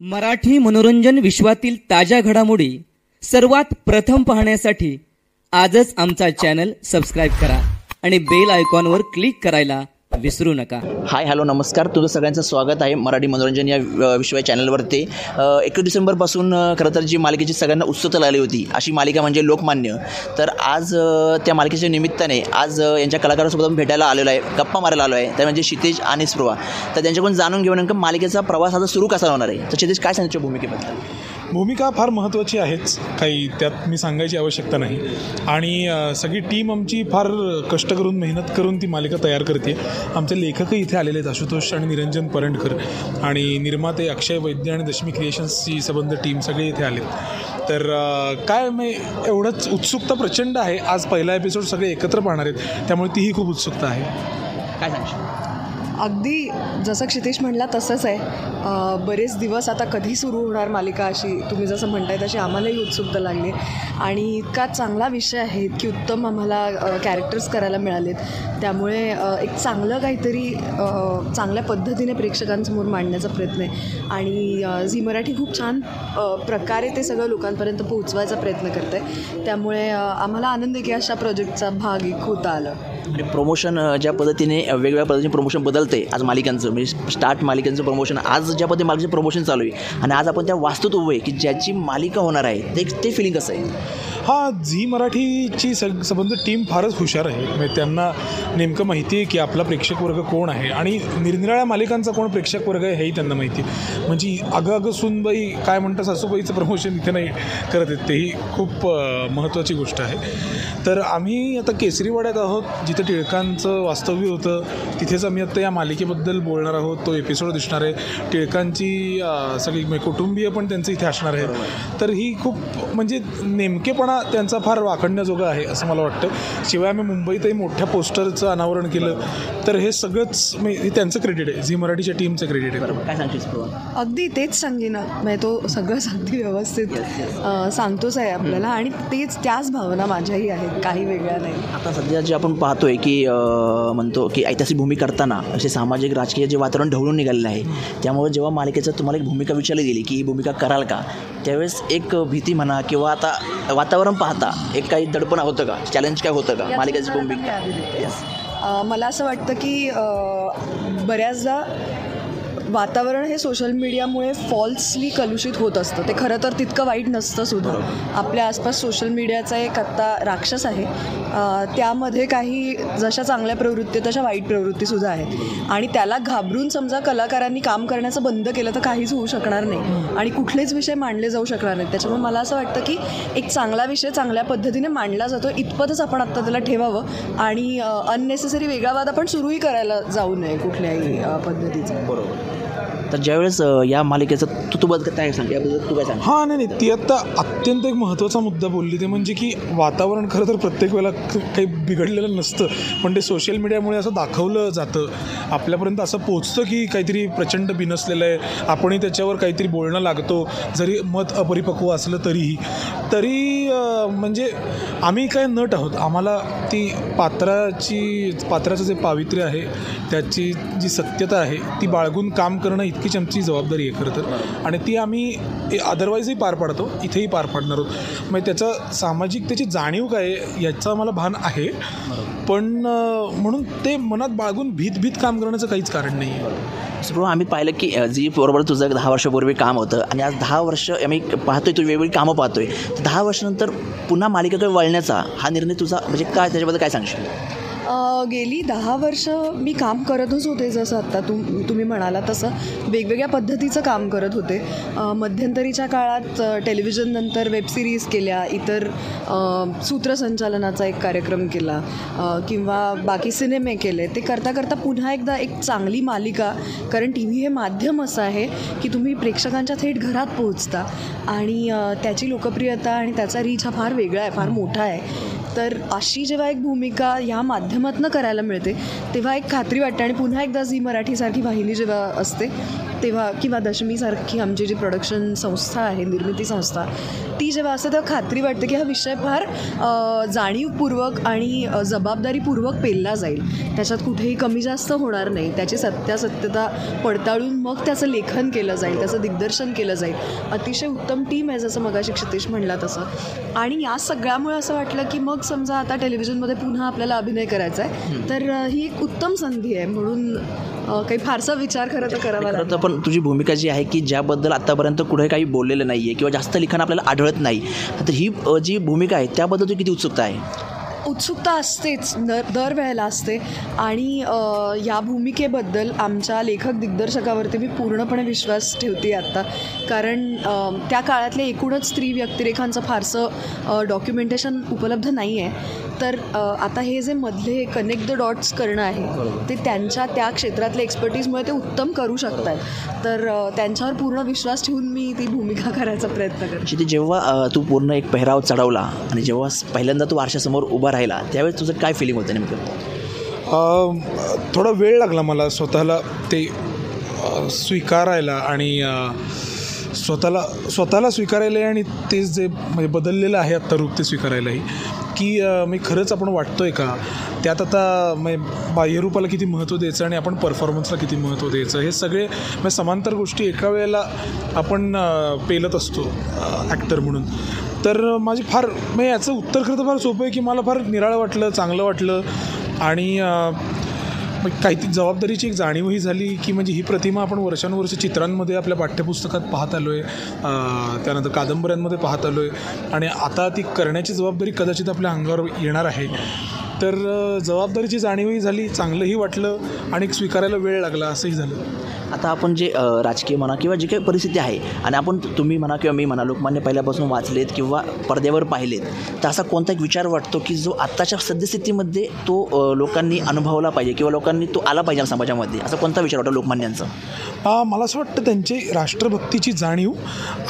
मराठी मनोरंजन विश्वातील ताज्या घडामोडी सर्वात प्रथम पाहण्यासाठी आजच आमचा चॅनल सबस्क्राईब करा आणि बेल आयकॉनवर क्लिक करायला विसरू नका. हाय हॅलो नमस्कार. तुझं सगळ्यांचं स्वागत आहे मराठी मनोरंजन या विश्वाय चॅनलवरती. एकवीस डिसेंबरपासून खरं तर जी मालिकेची सगळ्यांना उत्सुकता लागली होती अशी मालिका म्हणजे लोकमान्य. तर आज त्या मालिकेच्या निमित्ताने आज यांच्या कलाकारासोबत भेटायला आलेलो आहे गप्पा मारायला आलो आहे त्या म्हणजे क्षितेज आणि स्पृहा. तर त्यांच्याकडून जाणून घेऊन नेमकं मालिकेचा प्रवास आता सुरू कसा होणार आहे? तर क्षितेज काय सांगायच्या भूमिकेबद्दल? भूमिका फार महत्त्वाची आहेच काही त्यात मी सांगायची आवश्यकता नाही. आणि सगळी टीम आमची फार कष्ट करून मेहनत करून ती मालिका तयार करते. आमचे लेखकही इथे आलेले आहेत आशुतोष आणि निरंजन परंडकर आणि निर्माते अक्षय वैद्य आणि दशमी क्रिएशन्सची संबंध टीम सगळे इथे आलेत. तर काय मी एवढंच उत्सुकता प्रचंड आहे. आज पहिला एपिसोड सगळे एकत्र पाहणार आहेत. त्यामुळे तीही खूप उत्सुकता आहे. काय सांगशील? अगदी जसं क्षितिश म्हणला तसंच आहे. बरेच दिवस आता कधी सुरू होणार मालिका अशी? तुम्ही जसं म्हणताय तशी आम्हालाही उत्सुकता लागली. आणि इतका चांगला विषय आहे की उत्तम आम्हाला कॅरेक्टर्स करायला मिळालेत. त्यामुळे एक चांगलं काहीतरी चांगल्या पद्धतीने प्रेक्षकांसमोर मांडण्याचा प्रयत्न आहे. आणि झी मराठी खूप छान प्रकारे ते सगळं लोकांपर्यंत पोहोचवायचा प्रयत्न करते त्यामुळे आम्हाला आनंद आहे की अशा प्रोजेक्टचा भाग एक होता आलं. म्हणजे प्रमोशन ज्या पद्धतीने वेगवेगळ्या पद्धतीने प्रमोशन बदलते आज मालिकांचं म्हणजे स्टार्ट मालिकांचं प्रमोशन आज ज्या पद्धतीने मालिकेचं प्रमोशन चालू आहे आणि आज आपण त्या वास्तूत उभं आहे की ज्याची मालिका होणार आहे ते ते फिलिंग कसं आहे? हा झी मराठीची सग संबंध टीम फारच हुशार आहे. म्हणजे त्यांना नेमकं माहिती आहे की आपला प्रेक्षक वर्ग कोण आहे आणि निरनिराळ्या मालिकांचा कोण प्रेक्षक वर्ग आहे हेही त्यांना माहिती आहे. म्हणजे अगं अगं सुनबाई काय म्हणतात सासूबाईचं प्रमोशन इथे नाही करत आहेत तेही खूप महत्त्वाची गोष्ट आहे. तर आम्ही आता केसरीवाड्यात आहोत जिथे टिळकांचं वास्तव्य होतं तिथेच आम्ही आता या मालिकेबद्दल बोलणार आहोत. तो एपिसोड दिसणार आहे. टिळकांची सगळी म्हणजे कुटुंबीय पण त्यांचं इथे असणार आहे. तर ही खूप म्हणजे नेमकेपणा त्यांचा फार वाखडण्याजोगा आहे असं मला वाटतं. शिवाय आम्ही मुंबईतही मोठ्या पोस्टरचं अनावरण केलं तर हे सगळंच हे त्यांचं क्रेडिट आहे. झी मराठीच्या टीमचं क्रेडिट आहे. बरोबर. काय सांगशील अगदी तेच सांगेन. म्हणजे तो सगळंच अगदी व्यवस्थित. सांगतोच आहे आपल्याला आणि तेच त्याच भावना माझ्याही आहेत. काही वेगळ्या नाही. आता सध्या जे आपण पाहतोय की म्हणतो की ऐतिहासिक भूमिका करताना असे सामाजिक राजकीय जे वातावरण ढवळून निघालेलं आहे त्यामुळे जेव्हा मालिकेचं तुम्हाला एक भूमिका विचारली गेली की ही भूमिका कराल का त्यावेळेस एक भीती म्हणा किंवा आता वातावरण पाहता एक काही दडपण होतं का? चॅलेंज काय होतं का? मालिकेची भूमिका. मला असं वाटतं की बऱ्याचदा वातावरण हे सोशल मीडियामुळे फॉल्सली कलुषित होत असतं. ते खरं तर तितकं वाईट नसतं सुद्धा. आपल्या आसपास सोशल मीडियाचा एक आत्ता राक्षस आहे. त्यामध्ये काही जशा चांगल्या प्रवृत्ती तशा वाईट प्रवृत्तीसुद्धा आहेत. आणि त्याला घाबरून समजा कलाकारांनी काम करण्याचं बंद केलं तर काहीच होऊ शकणार नाही. आणि कुठलेच विषय मांडले जाऊ शकणार नाहीत. त्याच्यामुळे मला असं वाटतं की एक चांगला विषय चांगल्या पद्धतीने मांडला जातो. इतपतच आपण आत्ता त्याला ठेवावं. आणि अननेसेसरी वेगळा वाद आपण सुरूही करायला जाऊ नये कुठल्याही पद्धतीचा. बरोबर. तर ज्यावेळेस या मालिकेचं तू तू बद्दल काय सांग याबद्दल तू काय सांग हां नाही नाही. ती आत्ता अत्यंत एक महत्त्वाचा मुद्दा बोलली ते म्हणजे की वातावरण खरं तर प्रत्येक वेळेला काही बिघडलेलं नसतं. पण ते सोशल मीडियामुळे असं दाखवलं जातं. आपल्यापर्यंत असं पोचतं की काहीतरी प्रचंड बिनसलेलं आहे. आपणही त्याच्यावर काहीतरी बोलणं लागतो. जरी मत अपरिपक्व असलं तरीही. तरी म्हणजे आम्ही काय नट आहोत. आम्हाला ती पात्राची पात्राचं जे पावित्र्य आहे त्याची जी सत्यता आहे ती बाळगून काम करणं इतकीच आमची जबाबदारी आहे खरं तर. आणि ती आम्ही अदरवाईजही पार पाडतो. इथेही पार पाडणार आहोत. मग त्याचं सामाजिक त्याची जाणीव काय याचं मला भान आहे. पण म्हणून ते मनात बाळगून भीत भीत काम करण्याचं काहीच कारण नाही आहे स्पृहा आम्ही पाहिलं की जी बरोबर तुझं दहा वर्षापूर्वी काम होतं आणि आज दहा वर्ष आम्ही पाहतोय तू वेगवेगळी कामं पाहतोय. दहा वर्षानंतर पुन्हा मालिकेकडे वळण्याचा हा निर्णय तुझा म्हणजे काय? त्याच्याबद्दल काय सांगशील? गेली दहा वर्ष मी काम करतच होते जसं आत्ता तुम तुम्ही म्हणाला तसं. वेगवेगळ्या पद्धतीचं काम करत होते. मध्यंतरीच्या काळात अ, टेलिव्हिजननंतर वेबसिरीज केल्या इतर सूत्रसंचालनाचा एक कार्यक्रम केला किंवा बाकी सिनेमे केले. ते करता करता पुन्हा एकदा एक चांगली मालिका कारण टी व्ही हे माध्यम असं आहे की तुम्ही प्रेक्षकांच्या थेट घरात पोहोचता. आणि त्याची लोकप्रियता आणि त्याचा रीच हा फार वेगळा आहे फार मोठा आहे. तर अशी जेव्हा एक भूमिका ह्या माध्यमातून करायला मिळते तेव्हा एक खात्री वाटते आणि पुन्हा एकदा झी मराठीसारखी वाहिनी जेव्हा असते तेव्हा किंवा दशमीसारखी आमची जी प्रोडक्शन संस्था आहे निर्मिती संस्था ती जेव्हा असते तेव्हा खात्री वाटते की हा विषय फार जाणीवपूर्वक आणि जबाबदारीपूर्वक पेलला जाईल. त्याच्यात कुठेही कमी जास्त होणार नाही. त्याची सत्यासत्यता पडताळून मग त्याचं लेखन केलं जाईल त्याचं दिग्दर्शन केलं जाईल. अतिशय उत्तम टीम आहे जसं मगाशी क्षितेश म्हणला तसं. आणि या सगळ्यामुळे असं वाटलं की मग समजा आता टेलिव्हिजनमध्ये पुन्हा आपल्याला अभिनय करायचा आहे तर ही एक उत्तम संधी आहे. म्हणून काही फारसा विचार खरं तर करावा तर पण तुझी भूमिका जी आहे की ज्याबद्दल आतापर्यंत कुठे काही बोललेलं नाही आहे किंवा जास्त लिखाण आपल्याला आढळत नाही तर ही जी भूमिका आहे त्याबद्दल तुझी किती उत्सुकता आहे? उत्सुकता असतेच दर दरवेळेला असते. आणि या भूमिकेबद्दल आमच्या लेखक दिग्दर्शकावरती मी पूर्णपणे विश्वास ठेवते आत्ता कारण त्या काळातल्या एकूणच स्त्री व्यक्तिरेखांचं फारसं डॉक्युमेंटेशन उपलब्ध नाही आहे तर आता हे जे मधले कनेक्ट द डॉट्स करणं आहे ते त्यांच्या त्या क्षेत्रातल्या एक्सपर्टीजमुळे ते उत्तम करू शकतात तर त्यांच्यावर पूर्ण विश्वास ठेवून मी ती भूमिका करायचा प्रयत्न करते. जेव्हा तू पूर्ण एक पेहराव चढवला आणि जेव्हा पहिल्यांदा तू आरशासमोर उभा राहिला त्यावेळेस तुझं काय फिलिंग होतं नेमकं? थोडा वेळ लागला मला स्वतःला ते स्वीकारायला आणि स्वतःला स्वतःला स्वीकारायला आणि तेच जे म्हणजे बदललेलं आहे आत्ता रूप ते स्वीकारायलाही की मी खरंच आपण वाटतो आहे का? त्यात आता म्हणजे बाह्यरूपाला किती महत्त्व द्यायचं आणि आपण परफॉर्मन्सला किती महत्त्व द्यायचं? हे सगळे म्हणजे समांतर गोष्टी एका वेळेला आपण पेलत असतो ॲक्टर म्हणून. तर माझी फार म्हणजे याचं उत्तर खरं तर फार सोपं आहे की मला फार निराळं वाटलं चांगलं वाटलं. आणि मग काही ती जबाबदारीची एक जाणीवही झाली की म्हणजे ही प्रतिमा आपण वर्षानुवर्ष चित्रांमध्ये आपल्या पाठ्यपुस्तकात पाहत आलो आहे त्यानंतर कादंबऱ्यांमध्ये पाहत आलो आहे आणि आता ती करण्याची जबाबदारी कदाचित आपल्या अंगावर येणार आहे. तर जबाबदारीची जाणीवही झाली चांगलंही वाटलं आणि स्वीकारायला वेळ लागला असंही झालं. आता आपण जे राजकीय म्हणा किंवा जी काही परिस्थिती आहे आणि आपण तुम्ही म्हणा किंवा मी म्हणा लोकमान्य पहिल्यापासून वाचलेत किंवा पडद्यावर पाहिलेत तर असा कोणता एक विचार वाटतो की जो आत्ताच्या सद्यस्थितीमध्ये तो लोकांनी अनुभवला पाहिजे किंवा लोकांनी तो आला पाहिजे समाजामध्ये? असा कोणता विचार वाटतो लोकमान्यांचा? मला असं वाटतं त्यांची राष्ट्रभक्तीची जाणीव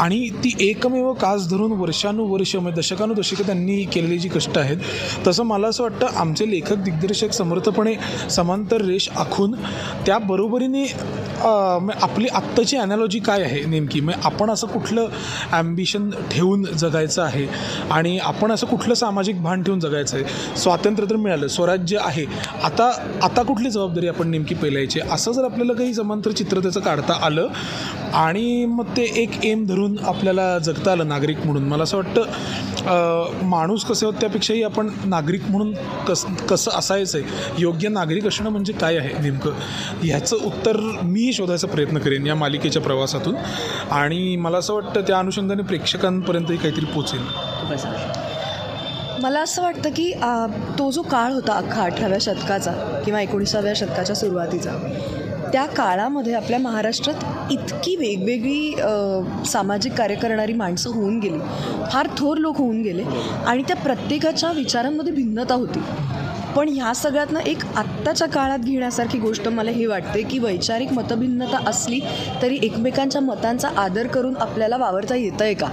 आणि ती एकमेव कास धरून वर्षानुवर्ष म्हणजे दशकानुदशकं त्यांनी केलेली जी कष्ट आहेत तसं मला असं वाटतं आमचे लेखक दिग्दर्शक समर्थपणे समांतर रेष आखून त्या बरोबरीने म- आपली आत्ताची ॲनॉलॉजी काय आहे नेमकी? मग आपण असं कुठलं ॲम्बिशन ठेवून जगायचं आहे? आणि आपण असं कुठलं सामाजिक भान ठेवून जगायचं आहे? स्वातंत्र्य तर मिळालं स्वराज्य आहे. आता आता कुठली जबाबदारी आपण नेमकी पेलायची? असं जर आपल्याला काही समांतर चित्र त्याचं काढता आलं आणि मग ते एक एम धरून आपल्याला जगता आलं नागरिक म्हणून मला असं वाटतं माणूस कसे होत त्यापेक्षाही आपण नागरिक म्हणून कस कसं असायचं आहे योग्य नागरिक असणं म्हणजे काय आहे नेमकं? ह्याचं उत्तर मी शोधायचा प्रयत्न करेन या मालिकेच्या प्रवासातून. आणि मला असं वाटतं त्या अनुषंगाने प्रेक्षकांपर्यंतही काहीतरी पोचेल? मला असं वाटतं की तो जो काळ होता अख्खा अठराव्या शतकाचा किंवा एकोणीसाव्या शतकाच्या सुरुवातीचा त्या काळामध्ये आपल्या महाराष्ट्रात इतकी वेगवेगळी सामाजिक कार्य करणारी माणसं होऊन गेली. फार थोर लोक होऊन गेले. आणि त्या प्रत्येकाच्या विचारांमध्ये भिन्नता होती. पण ह्या सगळ्यातनं एक आत्ताच्या काळात घेण्यासारखी गोष्ट मला हे वाटते की वैचारिक मतभिन्नता असली तरी एकमेकांच्या मतांचा आदर करून आपल्याला वावरता येतं आहे का.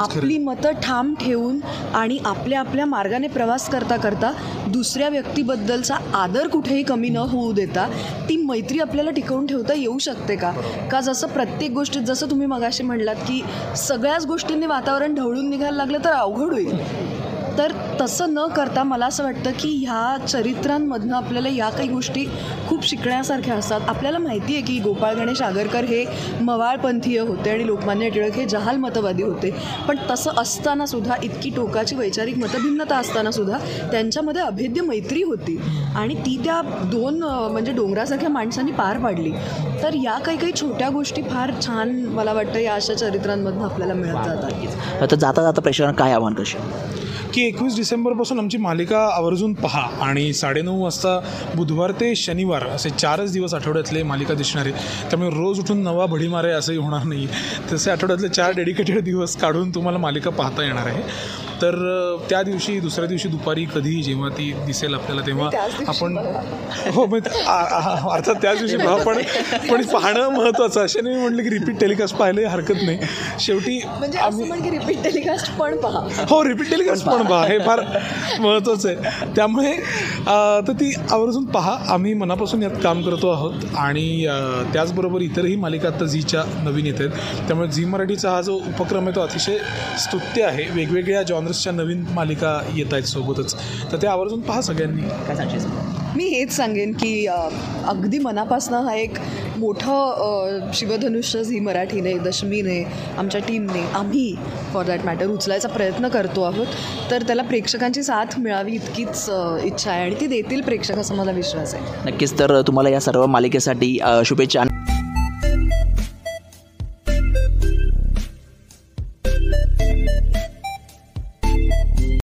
आपली मतं ठाम ठेवून आणि आपल्या आपल्या मार्गाने प्रवास करता करता दुसऱ्या व्यक्तीबद्दलचा आदर कुठेही कमी न होऊ देता ती मैत्री आपल्याला टिकवून ठेवता येऊ शकते का? का जसं प्रत्येक गोष्टीत जसं तुम्ही मगाशी म्हणलात की सगळ्याच गोष्टींनी वातावरण ढवळून निघायला लागलं तर अवघड होईल? तर तसं न करता मला असं वाटतं की ह्या चरित्रांमधनं आपल्याला या काही गोष्टी खूप शिकण्यासारख्या असतात. आपल्याला माहिती आहे की गोपाळ गणेश आगरकर हे मवाळपंथीय होते आणि लोकमान्य टिळक हे जहाल मतवादी होते. पण तसं असताना सुद्धा इतकी टोकाची वैचारिक मतभिन्नता असताना सुद्धा त्यांच्यामध्ये अभेद्य मैत्री होती आणि ती त्या दोन म्हणजे डोंगरासारख्या माणसांनी पार पाडली. तर या काही काही छोट्या गोष्टी फार छान मला वाटतं या अशा चरित्रांमधून आपल्याला मिळत जातात. आता जाता जाता प्रेक्षकांना काय आव्हान करशील की एकवीस डिसेंबरपासून आमची मालिका आवर्जून पहा आणि साडेनऊ वाजता बुधवार ते शनिवार असे चारच दिवस आठवड्यातले मालिका दिसणारे त्यामुळे रोज उठून नवा भडी मारे असंही होणार नाही तसे आठवड्यातले चार डेडिकेटेड दिवस काढून तुम्हाला मालिका पाहता येणार आहे. तर त्या दिवशी दुसऱ्या दिवशी दुपारी कधी जेव्हा ती दिसेल आपल्याला तेव्हा आपण हो मग अर्थात त्याच दिवशी पण पण पाहणं महत्त्वाचं अशाने मी म्हटलं की रिपीट टेलिकास्ट पाहायला हरकत नाही. शेवटी म्हणजे असं रिपीट टेलिकास्ट पण पहा. हो रिपीट टेलिकास्ट पण पहा. हे फार महत्त्वाचं आहे. त्यामुळे तर ती आवर्जून पहा. आम्ही मनापासून यात काम करतो आहोत. आणि त्याचबरोबर इतरही मालिका आता झीच्या नवीन येत आहेत. त्यामुळे झी मराठीचा हा जो उपक्रम आहे तो अतिशय स्तुत्य आहे. वेगवेगळ्या जॉनर्सच्या नवीन मालिका येत आहेत सोबतच. तर ते आवर्जून पहा सगळ्यांनी. काय सांगशील? मी हेच सांगेन की अगदी मनापासनं हा एक मोठं शिवधनुष्य झी मराठीने दशमीने आमच्या टीमने आम्ही फॉर दॅट मॅटर उचलायचा प्रयत्न करतो आहोत. तर त्याला प्रेक्षकांची साथ मिळावी इतकीच इच्छा आहे आणि ती देतील प्रेक्षक असा मला विश्वास आहे. नक्कीच तर तुम्हाला या सर्व मालिकेसाठी शुभेच्छा.